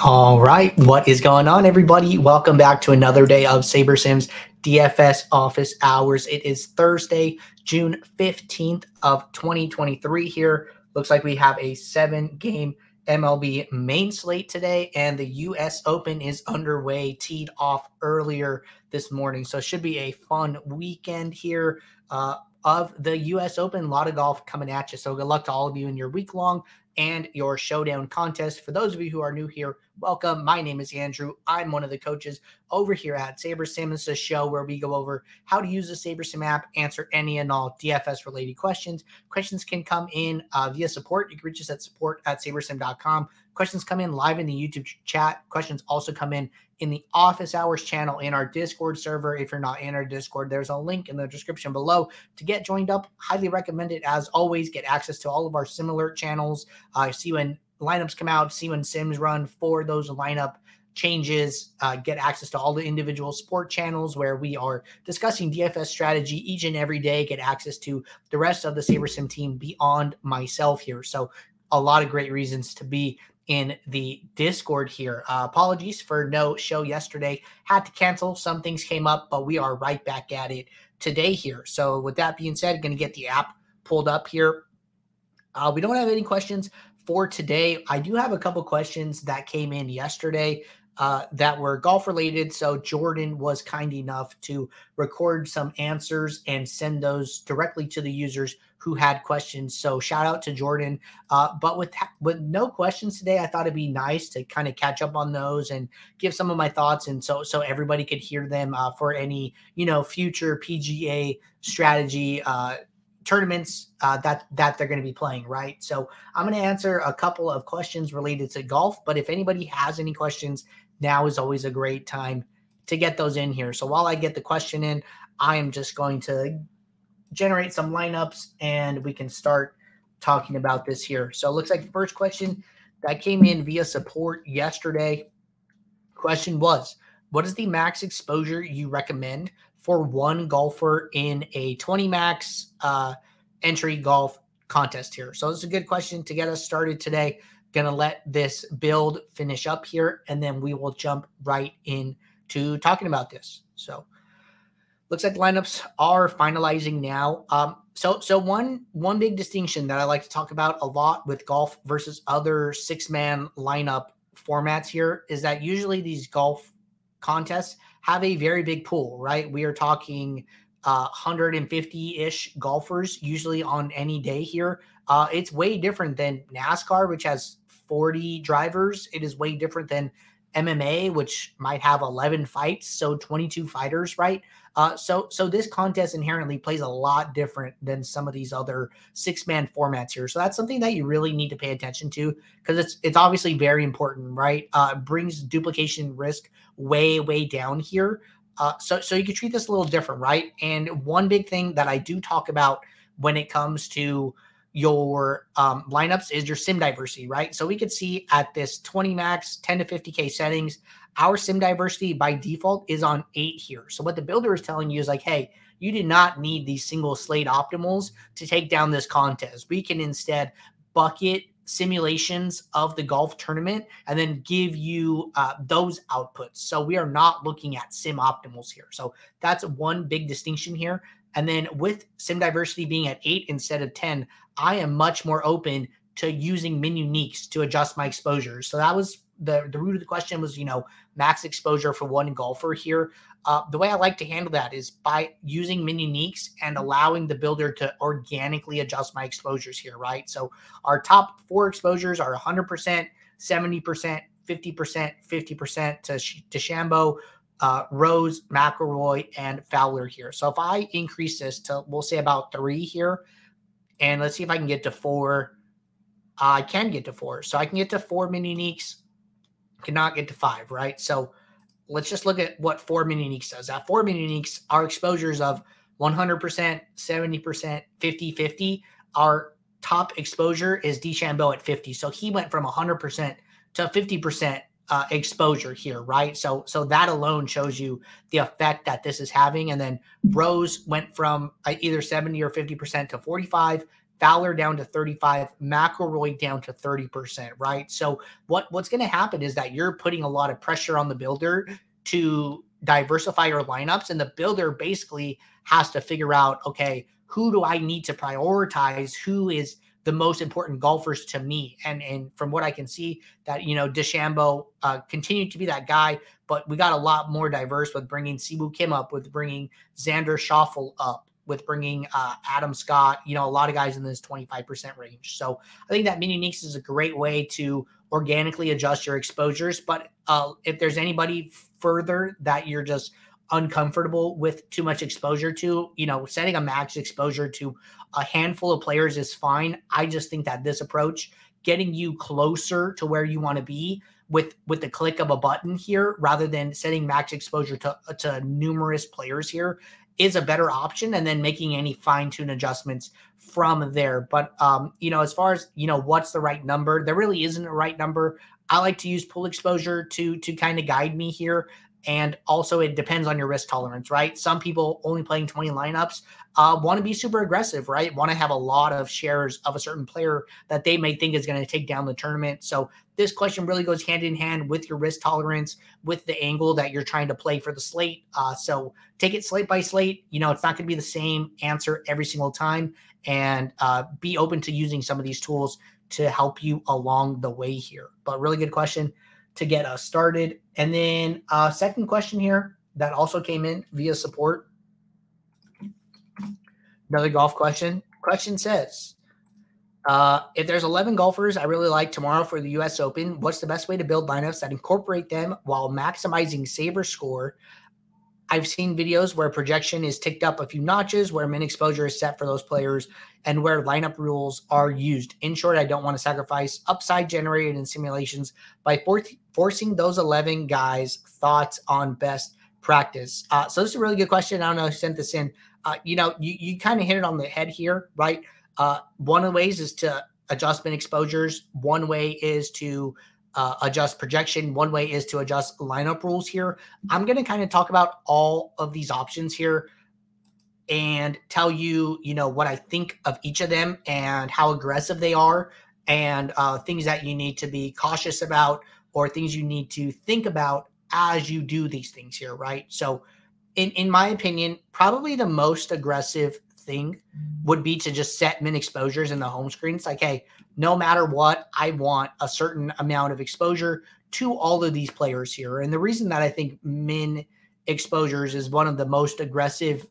All right, what is going on, everybody? Welcome back to another day of SaberSim's DFS office hours. It is Thursday, June 15th of 2023 here. Looks like we have a seven game MLB main slate today, and the US Open is underway, teed off earlier this morning. So it should be a fun weekend here. Uh, of the US Open, a lot of golf coming at you. So good luck to all of you in your week long and your showdown contest. For those of you who are new here, welcome. My name is Andrew. I'm one of the coaches over here at SaberSim. It's a show where we go over how to use the SaberSim app, answer any and all DFS related questions. Questions can come in uh, via support. You can reach us at support at sabersim.com. Questions come in live in the YouTube chat. Questions also come in in the office hours channel in our Discord server. If you're not in our Discord, there's a link in the description below to get joined up. Highly recommend it. As always, get access to all of our similar channels. Uh, see when lineups come out, see when Sims run for those lineup changes, uh, get access to all the individual sport channels where we are discussing DFS strategy each and every day, get access to the rest of the SaberSim team beyond myself here. So, a lot of great reasons to be in the Discord here. Uh, apologies for no show yesterday. Had to cancel. Some things came up, but we are right back at it today here. So, with that being said, going to get the app pulled up here. Uh, we don't have any questions for today. I do have a couple questions that came in yesterday uh, that were golf related. So Jordan was kind enough to record some answers and send those directly to the users who had questions. So shout out to Jordan. Uh, but with with no questions today, I thought it'd be nice to kind of catch up on those and give some of my thoughts, and so so everybody could hear them uh, for any you know future PGA strategy. Uh, tournaments uh, that that they're going to be playing right so i'm going to answer a couple of questions related to golf but if anybody has any questions now is always a great time to get those in here so while i get the question in i am just going to generate some lineups and we can start talking about this here. So it looks like the first question that came in via support yesterday. Question was, what is the max exposure you recommend for one golfer in a 20 max uh, entry golf contest here? So it's a good question to get us started today. Gonna let this build finish up here, and then we will jump right into talking about this. So looks like lineups are finalizing now. Um, so so one one big distinction that I like to talk about a lot with golf versus other six man lineup formats here is that usually these golf contests have a very big pool, right? We are talking uh, 150 ish golfers usually on any day here. Uh, it's way different than NASCAR, which has 40 drivers. It is way different than MMA, which might have 11 fights, so 22 fighters, right? Uh, so so this contest inherently plays a lot different than some of these other six man formats here. So that's something that you really need to pay attention to because it's it's obviously very important, right? Uh, brings duplication risk way way down here. Uh, so so you can treat this a little different, right? And one big thing that I do talk about when it comes to your um, lineups is your sim diversity, right? So we could see at this 20 max, 10 to 50K settings, our sim diversity by default is on eight here. So what the builder is telling you is like, hey, you do not need these single slate optimals to take down this contest. We can instead bucket simulations of the golf tournament and then give you uh, those outputs. So we are not looking at sim optimals here. So that's one big distinction here. And then with sim diversity being at eight instead of 10, I am much more open to using min uniques to adjust my exposures. So that was the, the root of the question was, you know, max exposure for one golfer here. Uh, the way I like to handle that is by using mini uniques and allowing the builder to organically adjust my exposures here, right? So our top four exposures are 100%, 70%, 50%, 50% to, to Shambo, uh, Rose, McIlroy, and Fowler here. So if I increase this to, we'll say about three here, and let's see if I can get to four. I can get to four. So I can get to four mini uniques, cannot get to five, right? So let's just look at what four min uniques does. At four min uniques, our exposures of 100%, 70%, 50 50. Our top exposure is DeChambeau at 50. So he went from 100% to 50% uh, exposure here, right? So so that alone shows you the effect that this is having. And then Rose went from uh, either 70 or 50% to 45. Fowler down to 35, McIlroy down to 30%, right? So what what's going to happen is that you're putting a lot of pressure on the builder to diversify your lineups and the builder basically has to figure out okay, who do I need to prioritize? Who is the most important golfers to me. And and from what I can see, that you know DeChambeau uh, continued to be that guy, but we got a lot more diverse with bringing Si Woo Kim up, with bringing Xander Schauffele up, with bringing uh, Adam Scott. You know, a lot of guys in this twenty five percent range. So I think that mini uniques is a great way to organically adjust your exposures. But uh, if there's anybody further that you're just uncomfortable with too much exposure to, you know, setting a max exposure to a handful of players is fine. I just think that this approach, getting you closer to where you want to be with with the click of a button here, rather than setting max exposure to to numerous players here, is a better option. And then making any fine tune adjustments from there. But um, you know, as far as you know, what's the right number? There really isn't a right number. I like to use pool exposure to to kind of guide me here. And also, it depends on your risk tolerance, right? Some people only playing 20 lineups uh, want to be super aggressive, right? Want to have a lot of shares of a certain player that they may think is going to take down the tournament. So, this question really goes hand in hand with your risk tolerance, with the angle that you're trying to play for the slate. Uh, so, take it slate by slate. You know, it's not going to be the same answer every single time. And uh, be open to using some of these tools to help you along the way here. But, really good question to get us started. And then uh second question here that also came in via support. Another golf question. Question says, uh, if there's 11 golfers I really like tomorrow for the US Open, what's the best way to build lineups that incorporate them while maximizing SaberScore I've seen videos where projection is ticked up a few notches, where min exposure is set for those players, and where lineup rules are used. In short, I don't want to sacrifice upside generated in simulations by for- forcing those 11 guys' thoughts on best practice. Uh, so, this is a really good question. I don't know who sent this in. Uh, you know, you, you kind of hit it on the head here, right? Uh, one of the ways is to adjust min exposures, one way is to uh, adjust projection. One way is to adjust lineup rules here. I'm going to kind of talk about all of these options here and tell you, you know, what I think of each of them and how aggressive they are and uh, things that you need to be cautious about or things you need to think about as you do these things here, right? So, in, in my opinion, probably the most aggressive thing would be to just set min exposures in the home screen. It's like, hey, no matter what, I want a certain amount of exposure to all of these players here. And the reason that I think min exposures is one of the most aggressive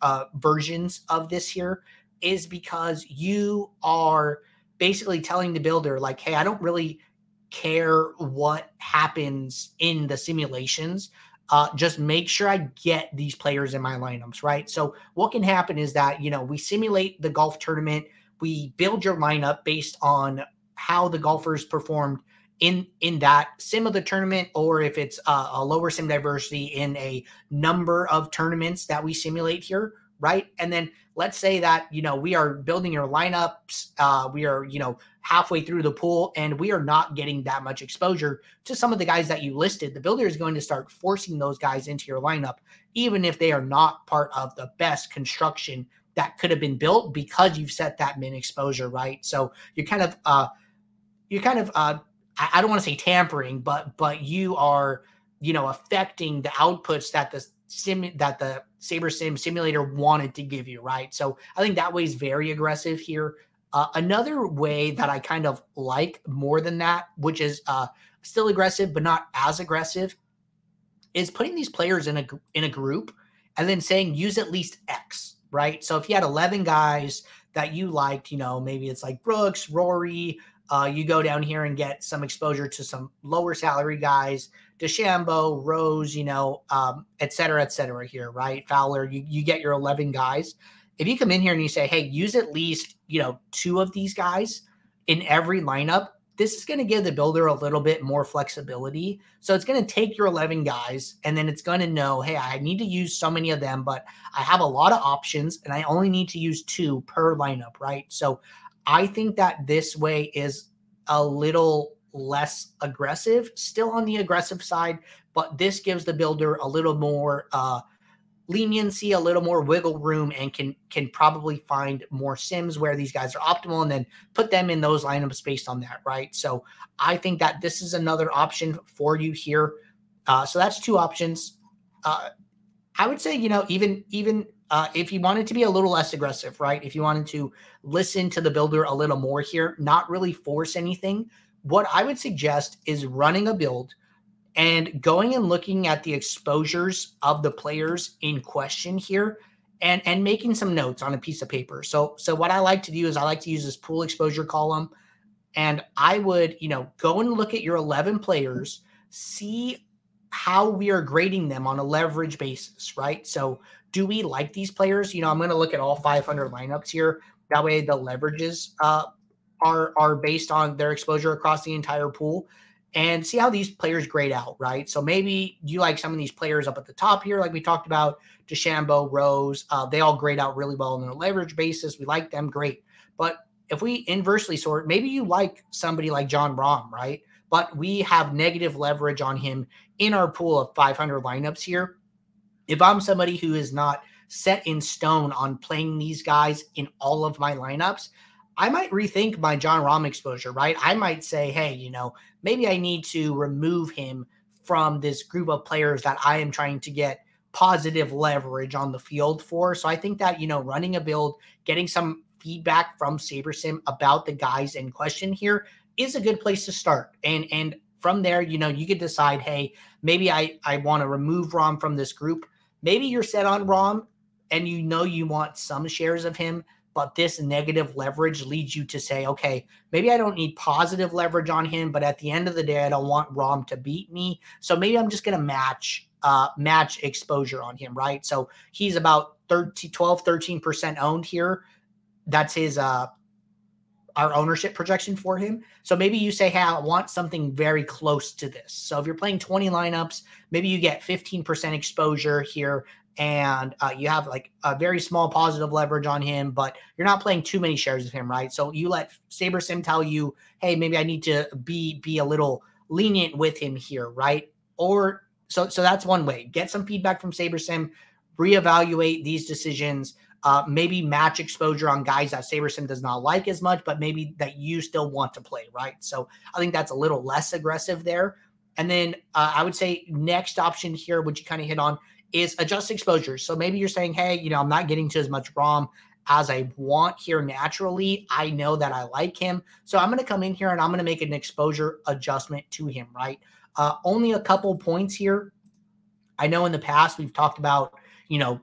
uh, versions of this here is because you are basically telling the builder, like, hey, I don't really care what happens in the simulations uh, just make sure I get these players in my lineups, right? So what can happen is that you know we simulate the golf tournament, we build your lineup based on how the golfers performed in in that sim of the tournament, or if it's a, a lower sim diversity in a number of tournaments that we simulate here, right? And then let's say that you know we are building your lineups, uh, we are you know halfway through the pool and we are not getting that much exposure to some of the guys that you listed, the builder is going to start forcing those guys into your lineup, even if they are not part of the best construction that could have been built because you've set that min exposure, right? So you're kind of, uh, you're kind of, uh, I don't want to say tampering, but but you are, you know, affecting the outputs that the sim that the SaberSim simulator wanted to give you, right? So I think that way is very aggressive here. Uh, another way that I kind of like more than that, which is uh, still aggressive but not as aggressive, is putting these players in a in a group and then saying use at least X, right? So if you had 11 guys that you liked, you know, maybe it's like Brooks, Rory, uh, you go down here and get some exposure to some lower salary guys, DeChambeau, Rose, you know, um, et cetera, et cetera here, right? Fowler, you, you get your 11 guys if you come in here and you say, hey, use at least, you know, two of these guys in every lineup, this is going to give the builder a little bit more flexibility. So it's going to take your 11 guys and then it's going to know, hey, I need to use so many of them, but I have a lot of options and I only need to use two per lineup, right? So I think that this way is a little less aggressive, still on the aggressive side, but this gives the builder a little more uh leniency, a little more wiggle room, and can can probably find more sims where these guys are optimal, and then put them in those lineups based on that, right? So I think that this is another option for you here. Uh, so that's two options. Uh, I would say, you know, even even uh, if you wanted to be a little less aggressive, right? If you wanted to listen to the builder a little more here, not really force anything, what I would suggest is running a build and going and looking at the exposures of the players in question here and and making some notes on a piece of paper. So so what I like to do is I like to use this pool exposure column and I would, you know, go and look at your 11 players, see how we are grading them on a leverage basis, right? So do we like these players? You know, I'm going to look at all 500 lineups here. That way the leverages uh, are are based on their exposure across the entire pool and see how these players grade out, right? So maybe you like some of these players up at the top here, like we talked about, DeChambeau, Rose, uh, they all grade out really well on a leverage basis. We like them, great. But if we inversely sort, maybe you like somebody like Jon Rahm, right? But we have negative leverage on him in our pool of 500 lineups here. If I'm somebody who is not set in stone on playing these guys in all of my lineups, I might rethink my Jon Rahm exposure, right? I might say, hey, you know, maybe I need to remove him from this group of players that I am trying to get positive leverage on the field for. So I think that, you know, running a build, getting some feedback from SaberSim about the guys in question here is a good place to start. And and from there, you know, you could decide, hey, maybe I I want to remove Rahm from this group. Maybe you're set on Rahm and you know you want some shares of him but this negative leverage leads you to say, okay, maybe I don't need positive leverage on him, but at the end of the day, I don't want Rahm to beat me. So maybe I'm just going to match uh, match exposure on him, right? So he's about 13, 12, 13% owned here. That's his uh our ownership projection for him. So maybe you say, hey, I want something very close to this. So if you're playing 20 lineups, maybe you get 15% exposure here and uh, you have like a very small positive leverage on him, but you're not playing too many shares of him, right? So you let SaberSim tell you, hey, maybe I need to be be a little lenient with him here, right? Or so so that's one way. Get some feedback from SaberSim, reevaluate these decisions, uh, maybe match exposure on guys that SaberSim does not like as much, but maybe that you still want to play, right? So I think that's a little less aggressive there. And then uh, I would say next option here, which you kind of hit on, is adjust exposure. So maybe you're saying, hey, you know, I'm not getting to as much Rahm as I want here naturally. I know that I like him. So I'm going to come in here and I'm going to make an exposure adjustment to him, right? Uh, only a couple points here. I know in the past we've talked about, you know,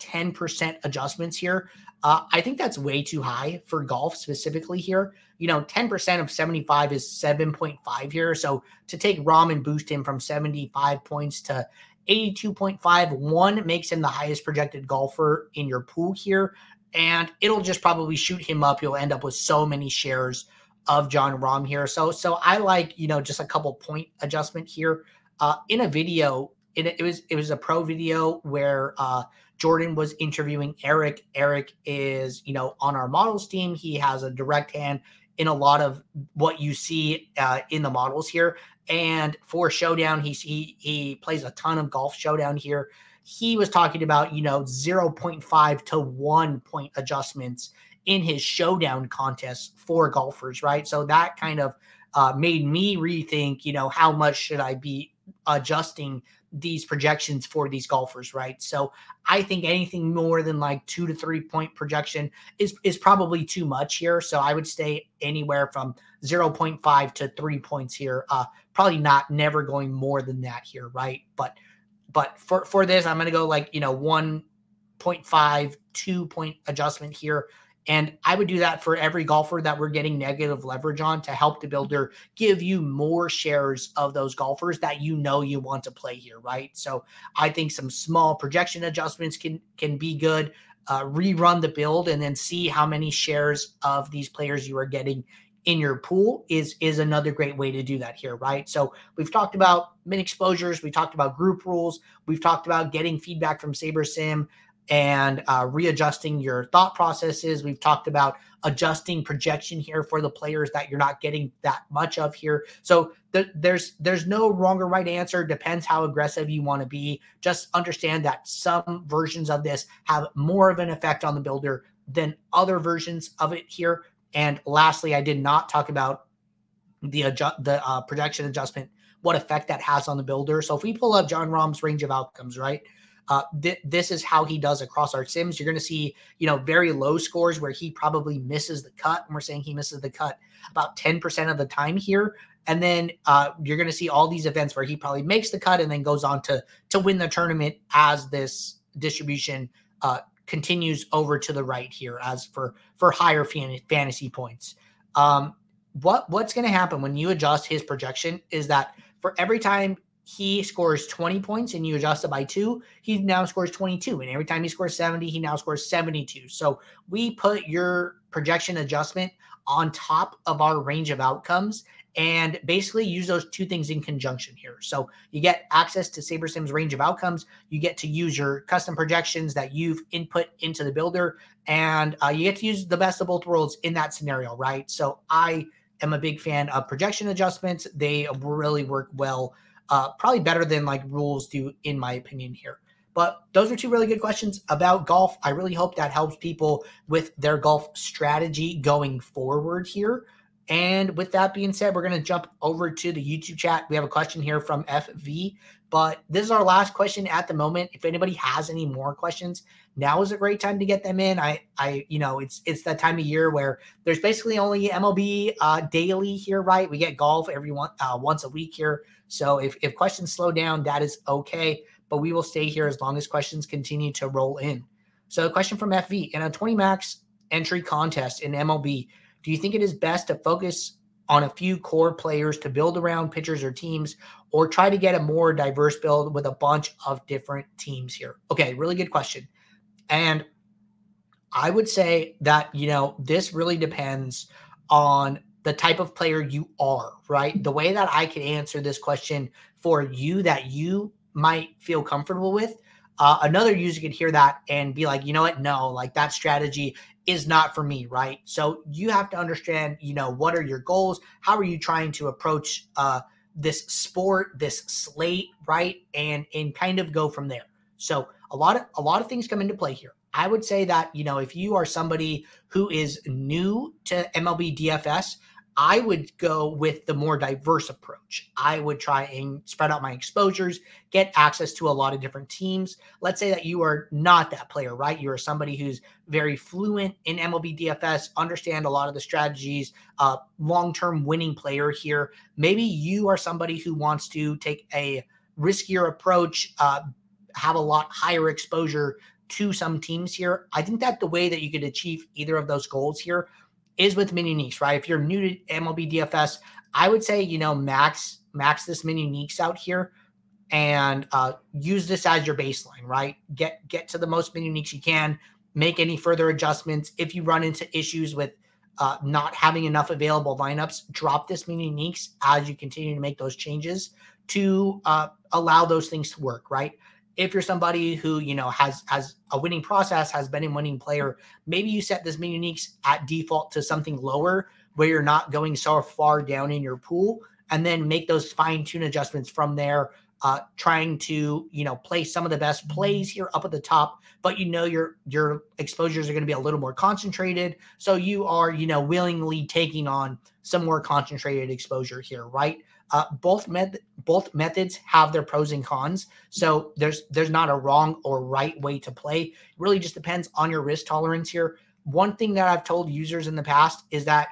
10% adjustments here. Uh, I think that's way too high for golf specifically here. You know, 10% of 75 is 7.5 here. So to take Rahm and boost him from 75 points to 82.5. One makes him the highest projected golfer in your pool here. And it'll just probably shoot him up. You'll end up with so many shares of Jon Rahm here. So, so I like, you know, just a couple point adjustment here. Uh, in a video, it, it was it was a pro video where uh, Jordan was interviewing Eric. Eric is, you know, on our models team. He has a direct hand in a lot of what you see uh, in the models here. And for Showdown, he, he he plays a ton of golf Showdown here. He was talking about you know 0.5 to one point adjustments in his Showdown contest for golfers, right? So that kind of uh, made me rethink, you know, how much should I be adjusting these projections for these golfers, right? So I think anything more than like two to three point projection is is probably too much here. So I would stay anywhere from 0.5 to three points here. Uh, probably not never going more than that here, right? But but for for this, I'm gonna go like you know 1.5, two point adjustment here and I would do that for every golfer that we're getting negative leverage on to help the builder give you more shares of those golfers that you know you want to play here, right? So I think some small projection adjustments can can be good. Uh, rerun the build and then see how many shares of these players you are getting in your pool is is another great way to do that here, right? So we've talked about min exposures, we talked about group rules, we've talked about getting feedback from SaberSim, and uh, readjusting your thought processes. We've talked about adjusting projection here for the players that you're not getting that much of here. So th- there's there's no wrong or right answer. Depends how aggressive you want to be. Just understand that some versions of this have more of an effect on the builder than other versions of it here. And lastly, I did not talk about the adjust the uh, projection adjustment, what effect that has on the builder. So if we pull up Jon Rahm's range of outcomes, right? Uh, th- this is how he does across our sims. You're going to see, you know, very low scores where he probably misses the cut, and we're saying he misses the cut about 10% of the time here. And then uh, you're going to see all these events where he probably makes the cut and then goes on to to win the tournament as this distribution uh, continues over to the right here as for for higher fantasy points. Um, what what's going to happen when you adjust his projection is that for every time he scores 20 points and you adjust it by two, he now scores 22. And every time he scores 70, he now scores 72. So we put your projection adjustment on top of our range of outcomes and basically use those two things in conjunction here. So you get access to SaberSim's range of outcomes. You get to use your custom projections that you've input into the builder, and uh, you get to use the best of both worlds in that scenario, right? So I am a big fan of projection adjustments. They really work well uh, probably better than like rules do, in my opinion, here. But those are two really good questions about golf. I really hope that helps people with their golf strategy going forward here. And with that being said, we're going to jump over to the YouTube chat. We have a question here from FV, but this is our last question at the moment. If anybody has any more questions, now is a great time to get them in. I, I, you know, it's it's that time of year where there's basically only MLB uh, daily here, right? We get golf every one uh, once a week here. So if, if questions slow down, that is okay. But we will stay here as long as questions continue to roll in. So, a question from FV in a 20 max entry contest in MLB, do you think it is best to focus on a few core players to build around pitchers or teams, or try to get a more diverse build with a bunch of different teams here? Okay, really good question. And I would say that, you know, this really depends on the type of player you are, right? The way that I can answer this question for you that you might feel comfortable with. Uh, another user could hear that and be like, you know what? No, like that strategy is not for me, right? So you have to understand, you know, what are your goals? How are you trying to approach uh, this sport, this slate, right? And and kind of go from there. So a lot of a lot of things come into play here. I would say that you know if you are somebody who is new to MLB DFS, I would go with the more diverse approach. I would try and spread out my exposures, get access to a lot of different teams. Let's say that you are not that player, right? You are somebody who's very fluent in MLB DFS, understand a lot of the strategies, uh, long term winning player here. Maybe you are somebody who wants to take a riskier approach, uh, have a lot higher exposure to some teams here. I think that the way that you could achieve either of those goals here is with mini uniques, right? If you're new to MLB DFS, I would say, you know, max max this mini uniques out here and uh, use this as your baseline, right? Get get to the most mini uniques you can. Make any further adjustments. If you run into issues with uh, not having enough available lineups, drop this mini uniques as you continue to make those changes to uh, allow those things to work, right? If you're somebody who you know has has a winning process has been a winning player maybe you set this mini uniques at default to something lower where you're not going so far down in your pool and then make those fine tune adjustments from there uh, trying to you know play some of the best plays here up at the top. But you know your your exposures are going to be a little more concentrated. So you are you know willingly taking on some more concentrated exposure here right uh, both both methods have their pros and cons. So there's there's not a wrong or right way to play. It really just depends on your risk tolerance here. One thing that I've told users in the past is that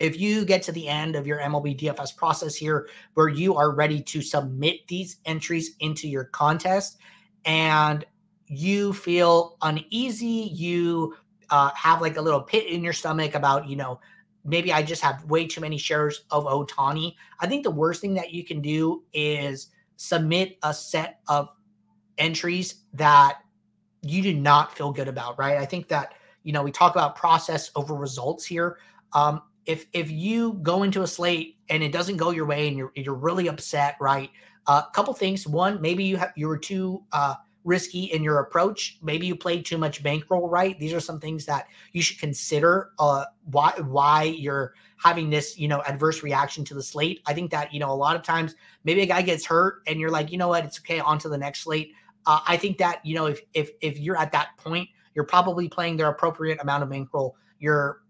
if you get to the end of your MLB DFS process here, where you are ready to submit these entries into your contest, and you feel uneasy, you uh, have like a little pit in your stomach about you know maybe I just have way too many shares of Ohtani. I think the worst thing that you can do is submit a set of entries that you do not feel good about, right? I think that, you know, we talk about process over results here. Um, if if you go into a slate and it doesn't go your way and you're you're really upset, right? A uh, couple things. One, maybe you have you were too uh, risky in your approach. Maybe you played too much bankroll right. These are some things that you should consider uh, why why you're having this, you know, adverse reaction to the slate. I think that, you know, a lot of times maybe a guy gets hurt and you're like, you know what, it's okay, on to the next slate. Uh, I think that, you know, if if if you're at that point, you're probably playing their appropriate amount of bankroll. Your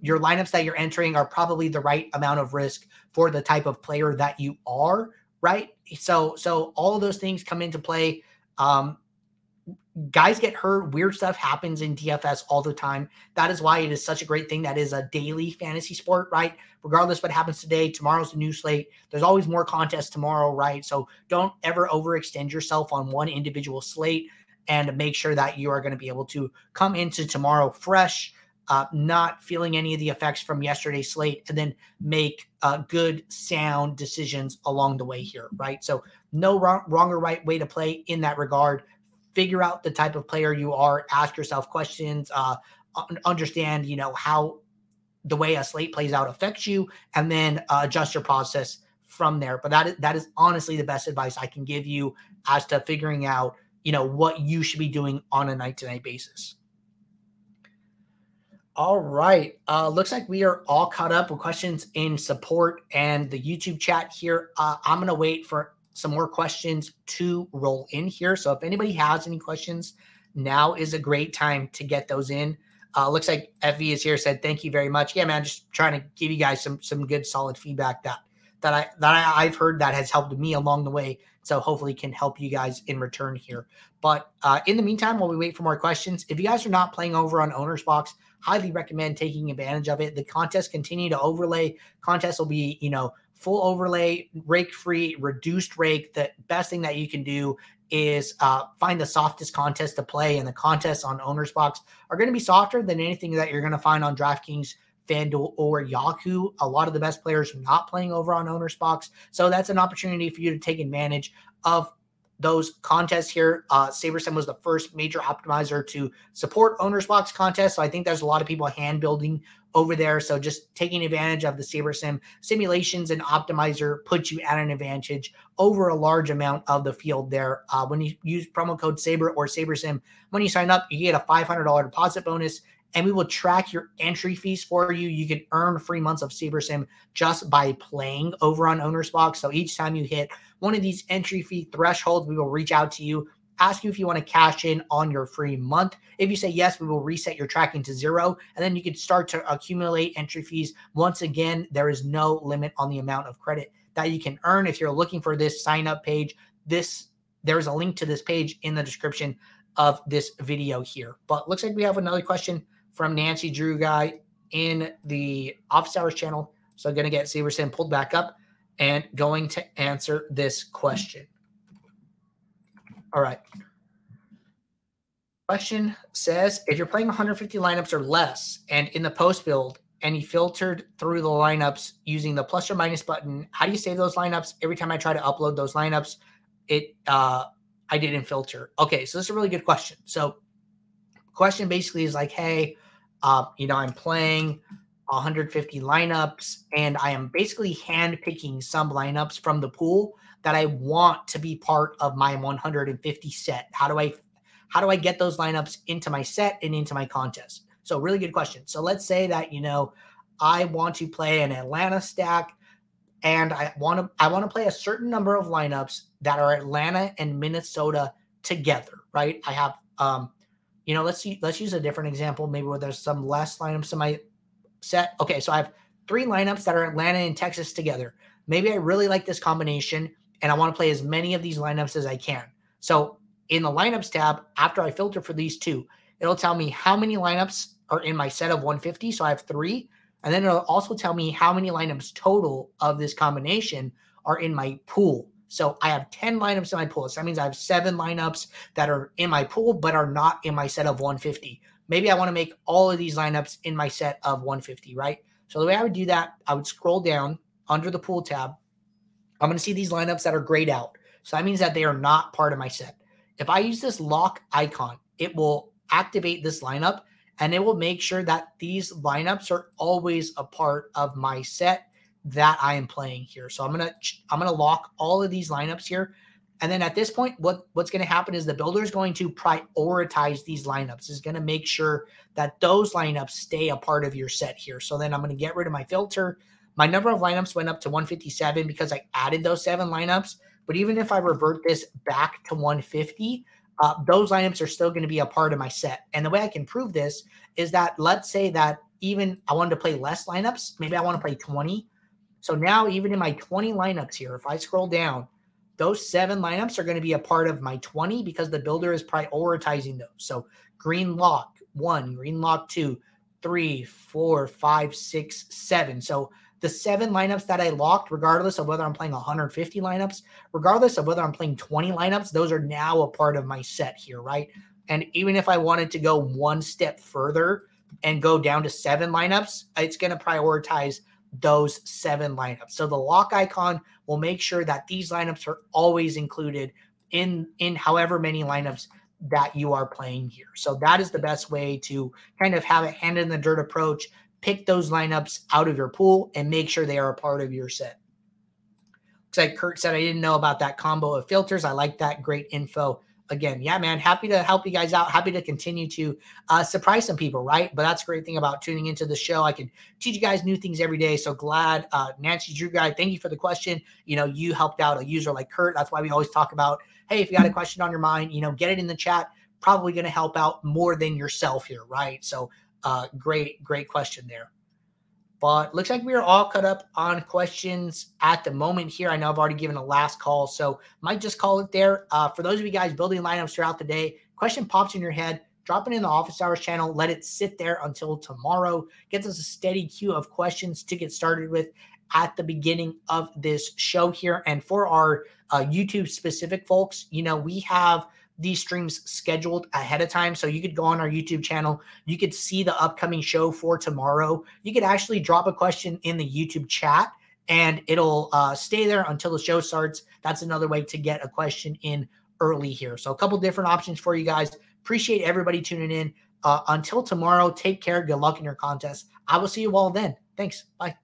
your lineups that you're entering are probably the right amount of risk for the type of player that you are, right? So so all of those things come into play. Um, guys get hurt, weird stuff happens in DFS all the time. That is why it is such a great thing that is a daily fantasy sport, right? Regardless what happens today, tomorrow's a new slate. There's always more contests tomorrow, right? So don't ever overextend yourself on one individual slate and make sure that you are going to be able to come into tomorrow fresh. Uh, not feeling any of the effects from yesterday's slate, and then make uh, good, sound decisions along the way here, right? So, no wrong, wrong or right way to play in that regard figure out the type of player you are, ask yourself questions, uh, understand, you know, how the way a slate plays out affects you, and then uh, adjust your process from there. But that is, that is honestly the best advice I can give you as to figuring out, you know, what you should be doing on a night to night basis. All right. Uh, looks like we are all caught up with questions in support and the YouTube chat here. Uh, I'm going to wait for some more questions to roll in here. So if anybody has any questions, now is a great time to get those in. Uh, looks like FV is here. Said thank you very much. Yeah, man, just trying to give you guys some some good solid feedback that that I that I, I've heard that has helped me along the way. So hopefully can help you guys in return here. But uh, in the meantime, while we wait for more questions, if you guys are not playing over on OwnersBox, highly recommend taking advantage of it. The contests continue to overlay. Contests will be you know full overlay, rake free, reduced rake. The best thing that you can do is uh, find the softest contest to play, and the contests on OwnersBox are going to be softer than anything that you're going to find on DraftKings, FanDuel, or Yahoo. A lot of the best players are not playing over on OwnersBox, so that's an opportunity for you to take advantage of those contests here. Uh, SaberSim was the first major optimizer to support OwnersBox contests, so I think there's a lot of people hand building over there. So just taking advantage of the SaberSim simulations and optimizer puts you at an advantage over a large amount of the field there. Uh, when you use promo code Saber or SaberSim, when you sign up, you get a $500 deposit bonus and we will track your entry fees for you. You can earn free months of SaberSim just by playing over on OwnersBox. So each time you hit one of these entry fee thresholds, we will reach out to you ask you if you want to cash in on your free month. If you say yes, we will reset your tracking to zero, and then you can start to accumulate entry fees. Once again, there is no limit on the amount of credit that you can earn. If you're looking for this sign up page, this there is a link to this page in the description of this video here. But looks like we have another question from Nancy Drew guy in the office hours channel. So I'm to get SaberSim pulled back up and going to answer this question. All right. Question says if you're playing 150 lineups or less and in the post build and you filtered through the lineups using the plus or minus button, how do you save those lineups? Every time I try to upload those lineups, it uh I didn't filter. Okay, so this is a really good question. So question basically is like, hey, uh, you know, I'm playing 150 lineups and I am basically hand picking some lineups from the pool that I want to be part of my 150 set? How do I how do I get those lineups into my set and into my contest? So really good question. So let's say that you know I want to play an Atlanta stack and I want to I want to play a certain number of lineups that are Atlanta and Minnesota together, right? I have um you know, let's see let's use a different example maybe where there's some less lineups in my set. Okay, so I have three lineups that are Atlanta and Texas together. Maybe I really like this combination and I want to play as many of these lineups as I can. So in the lineups tab, after I filter for these two, it'll tell me how many lineups are in my set of 150. So I have three. And then it'll also tell me how many lineups total of this combination are in my pool. So I have 10 lineups in my pool. So that means I have seven lineups that are in my pool, but are not in my set of 150. Maybe I want to make all of these lineups in my set of 150, right? So the way I would do that, I would scroll down under the pool tab I'm going to see these lineups that are grayed out. So that means that they are not part of my set. If I use this lock icon, it will activate this lineup and it will make sure that these lineups are always a part of my set that I am playing here. So I'm going to I'm going to lock all of these lineups here And then at this point, what, what's going to happen is the builder is going to prioritize these lineups, is going to make sure that those lineups stay a part of your set here. So then I'm going to get rid of my filter. My number of lineups went up to 157 because I added those seven lineups. But even if I revert this back to 150, uh, those lineups are still going to be a part of my set. And the way I can prove this is that let's say that even I wanted to play less lineups, maybe I want to play 20. So now, even in my 20 lineups here, if I scroll down, those seven lineups are going to be a part of my 20 because the builder is prioritizing those. So green lock one, green lock two, three, four, five, six, seven. So the seven lineups that I locked, regardless of whether I'm playing 150 lineups, regardless of whether I'm playing 20 lineups, those are now a part of my set here, right? And even if I wanted to go one step further and go down to seven lineups, it's going to prioritize those seven lineups. So the lock icon will make sure that these lineups are always included in in however many lineups that you are playing here. So that is the best way to kind of have a hand in the dirt approach, pick those lineups out of your pool and make sure they are a part of your set. Looks like Kurt said, I didn't know about that combo of filters. I like that. Great info. Again, yeah, man, happy to help you guys out. Happy to continue to uh, surprise some people, right? But that's a great thing about tuning into the show. I can teach you guys new things every day. So glad, uh, Nancy Drew guy, thank you for the question. You know, you helped out a user like Kurt. That's why we always talk about, hey, if you got a question on your mind, you know, get it in the chat. Probably going to help out more than yourself here, right? So uh, great, great question there. But looks like we are all cut up on questions at the moment here. I know I've already given a last call, so might just call it there. Uh, for those of you guys building lineups throughout the day, question pops in your head, drop it in the office hours channel, let it sit there until tomorrow. Gets us a steady queue of questions to get started with at the beginning of this show here. And for our uh, YouTube specific folks, you know, we have – these streams scheduled ahead of time. So you could go on our YouTube channel. You could see the upcoming show for tomorrow. You could actually drop a question in the YouTube chat and it'll uh, stay there until the show starts. That's another way to get a question in early here. So a couple different options for you guys. Appreciate everybody tuning in. Uh, until tomorrow, take care. Good luck in your contest. I will see you all then. Thanks. Bye.